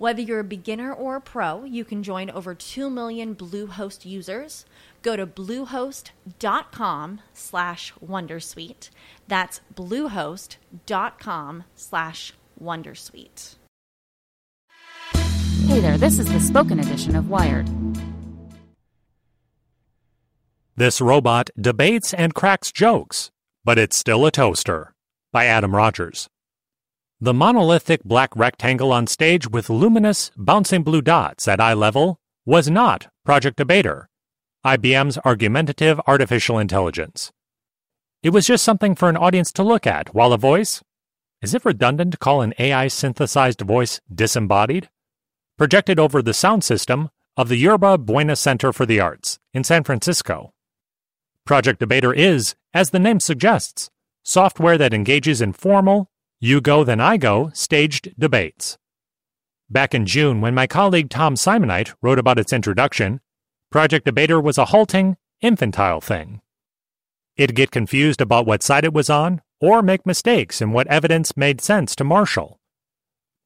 Whether you're a beginner or a pro, you can join over 2 million Bluehost users. Go to bluehost.com slash wondersuite. That's bluehost.com slash wondersuite. Hey there, this is the spoken edition of Wired. This robot debates and cracks jokes, but it's still a toaster by Adam Rogers. The monolithic black rectangle on stage with luminous, bouncing blue dots at eye level was not Project Debater, IBM's argumentative artificial intelligence. It was just something for an audience to look at, while a voice is it redundant to call an AI synthesized voice disembodied? Projected over the sound system of the Yerba Buena Center for the Arts in San Francisco. Project Debater is, as the name suggests, software that engages in formal, you go then I go staged debates. Back in June, when my colleague Tom Simonite wrote about its introduction, Project Debater was a halting, infantile thing. It'd get confused about what side it was on, or make mistakes in what evidence made sense to marshal.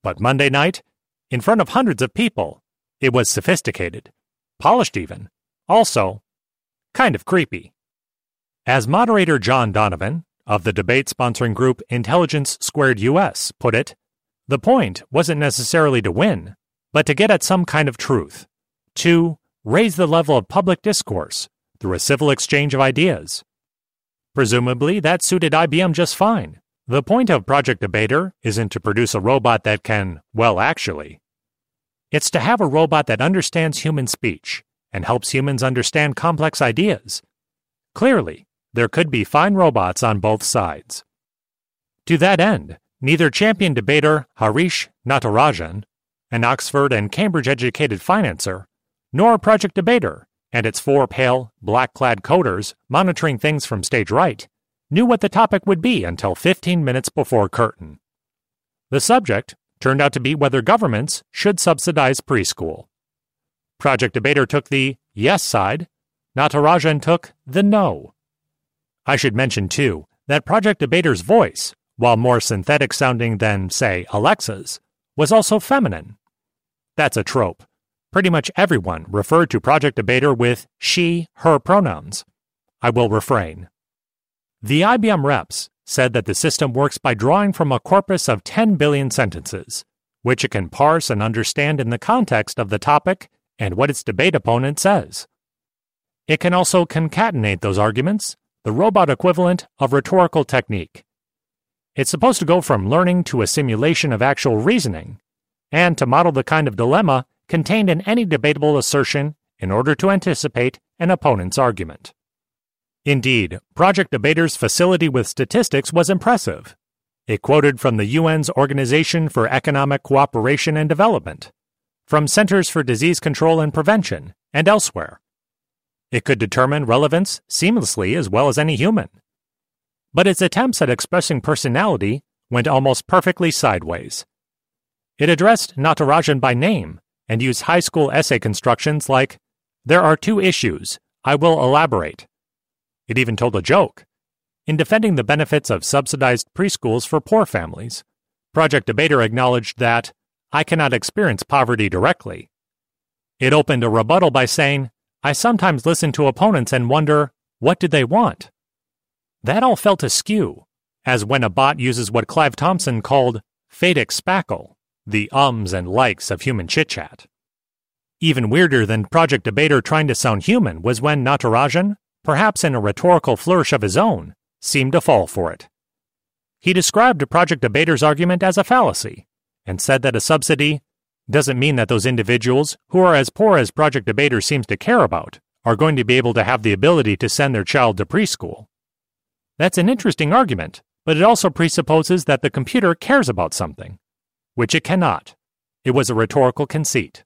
But Monday night, in front of hundreds of people, it was sophisticated, polished even, also kind of creepy. As moderator John Donovan, of the debate sponsoring group Intelligence Squared US put it, the point wasn't necessarily to win, but to get at some kind of truth, to raise the level of public discourse through a civil exchange of ideas. Presumably, that suited IBM just fine. The point of Project Debater isn't to produce a robot that can, well, actually. It's to have a robot that understands human speech and helps humans understand complex ideas. Clearly, there could be fine robots on both sides. To that end, neither champion debater Harish Natarajan, an Oxford and Cambridge educated financer, nor Project Debater and its four pale, black clad coders monitoring things from stage right knew what the topic would be until 15 minutes before curtain. The subject turned out to be whether governments should subsidize preschool. Project Debater took the yes side, Natarajan took the no. I should mention, too, that Project Debater's voice, while more synthetic sounding than, say, Alexa's, was also feminine. That's a trope. Pretty much everyone referred to Project Debater with she, her pronouns. I will refrain. The IBM reps said that the system works by drawing from a corpus of 10 billion sentences, which it can parse and understand in the context of the topic and what its debate opponent says. It can also concatenate those arguments the robot equivalent of rhetorical technique. It's supposed to go from learning to a simulation of actual reasoning, and to model the kind of dilemma contained in any debatable assertion in order to anticipate an opponent's argument. Indeed, Project Debater's facility with statistics was impressive. It quoted from the UN's Organization for Economic Cooperation and Development, from Centers for Disease Control and Prevention, and elsewhere. It could determine relevance seamlessly as well as any human. But its attempts at expressing personality went almost perfectly sideways. It addressed Natarajan by name and used high school essay constructions like, There are two issues. I will elaborate. It even told a joke. In defending the benefits of subsidized preschools for poor families, Project Debater acknowledged that, I cannot experience poverty directly. It opened a rebuttal by saying, I sometimes listen to opponents and wonder, what did they want? That all felt askew, as when a bot uses what Clive Thompson called phatic spackle, the ums and likes of human chit chat. Even weirder than Project Debater trying to sound human was when Natarajan, perhaps in a rhetorical flourish of his own, seemed to fall for it. He described Project Debater's argument as a fallacy and said that a subsidy doesn't mean that those individuals who are as poor as Project Debater seems to care about are going to be able to have the ability to send their child to preschool. That's an interesting argument, but it also presupposes that the computer cares about something, which it cannot. It was a rhetorical conceit.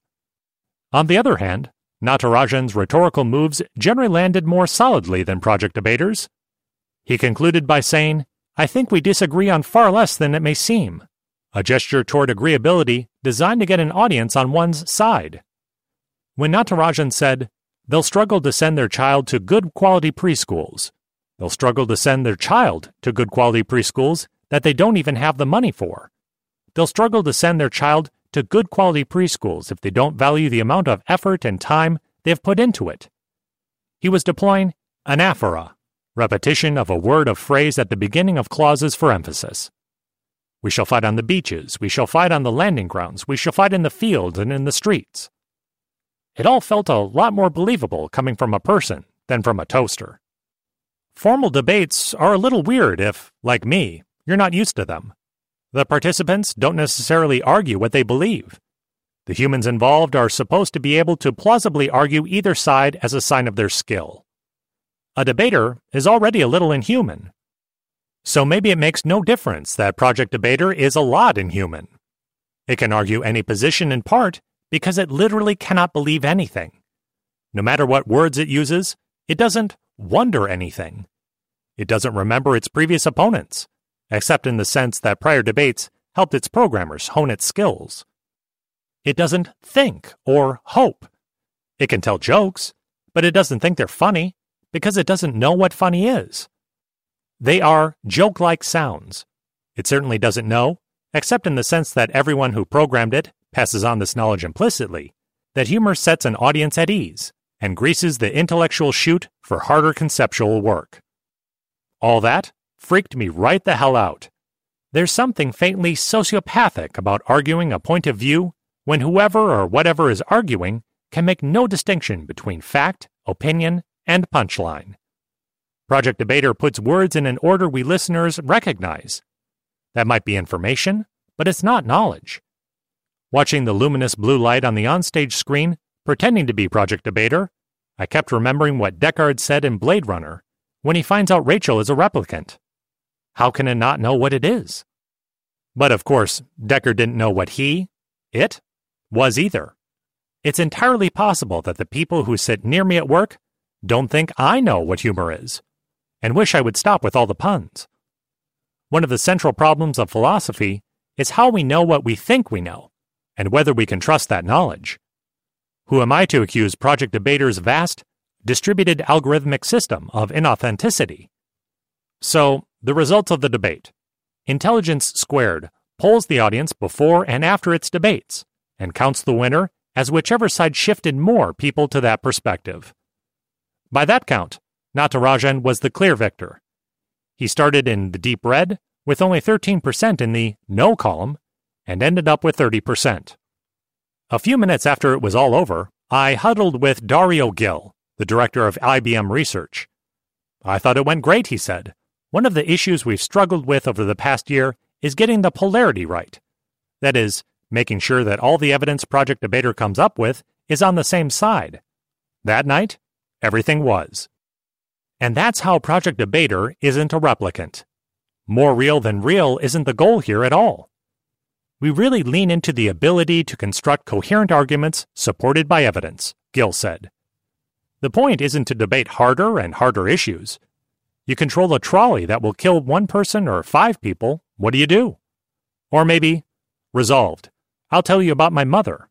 On the other hand, Natarajan's rhetorical moves generally landed more solidly than Project Debater's. He concluded by saying, I think we disagree on far less than it may seem a gesture toward agreeability designed to get an audience on one's side. When Natarajan said, they'll struggle to send their child to good quality preschools, they'll struggle to send their child to good quality preschools that they don't even have the money for. They'll struggle to send their child to good quality preschools if they don't value the amount of effort and time they have put into it. He was deploying anaphora, repetition of a word of phrase at the beginning of clauses for emphasis. We shall fight on the beaches. We shall fight on the landing grounds. We shall fight in the fields and in the streets. It all felt a lot more believable coming from a person than from a toaster. Formal debates are a little weird if, like me, you're not used to them. The participants don't necessarily argue what they believe. The humans involved are supposed to be able to plausibly argue either side as a sign of their skill. A debater is already a little inhuman, so maybe it makes no difference that Project Debater is a lot inhuman. It can argue any position in part because it literally cannot believe anything. No matter what words it uses, it doesn't wonder anything. It doesn't remember its previous opponents, except in the sense that prior debates helped its programmers hone its skills. It doesn't think or hope. It can tell jokes, but it doesn't think they're funny because it doesn't know what funny is. They are joke like sounds. It certainly doesn't know, except in the sense that everyone who programmed it passes on this knowledge implicitly, that humor sets an audience at ease and greases the intellectual chute for harder conceptual work. All that freaked me right the hell out. There's something faintly sociopathic about arguing a point of view when whoever or whatever is arguing can make no distinction between fact, opinion, and punchline. Project Debater puts words in an order we listeners recognize. That might be information, but it's not knowledge. Watching the luminous blue light on the onstage screen, pretending to be Project Debater, I kept remembering what Deckard said in Blade Runner when he finds out Rachel is a replicant. How can it not know what it is? But of course, Deckard didn't know what he, it, was either. It's entirely possible that the people who sit near me at work don't think I know what humor is and wish I would stop with all the puns. One of the central problems of philosophy is how we know what we think we know, and whether we can trust that knowledge. Who am I to accuse Project Debater's vast, distributed algorithmic system of inauthenticity? So, the results of the debate. Intelligence Squared polls the audience before and after its debates, and counts the winner as whichever side shifted more people to that perspective. By that count, Natarajan was the clear victor. He started in the deep red with only 13% in the no column and ended up with 30%. A few minutes after it was all over, I huddled with Dario Gil, the director of IBM Research. I thought it went great, he said. One of the issues we've struggled with over the past year is getting the polarity right. That is, making sure that all the evidence Project Debater comes up with is on the same side. That night, everything was. And that's how Project Debater isn't a replicant. More real than real isn't the goal here at all. We really lean into the ability to construct coherent arguments supported by evidence, Gil said. The point isn't to debate harder and harder issues. You control a trolley that will kill one person or five people. What do you do? Or maybe, resolved. I'll tell you about my mother.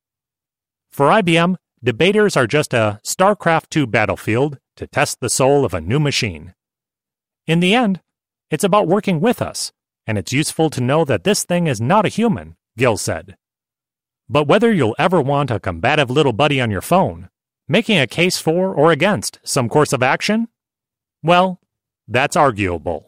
For IBM, debaters are just a StarCraft II battlefield to test the soul of a new machine. In the end, it's about working with us, and it's useful to know that this thing is not a human, Gil said. But whether you'll ever want a combative little buddy on your phone, making a case for or against some course of action, well, that's arguable.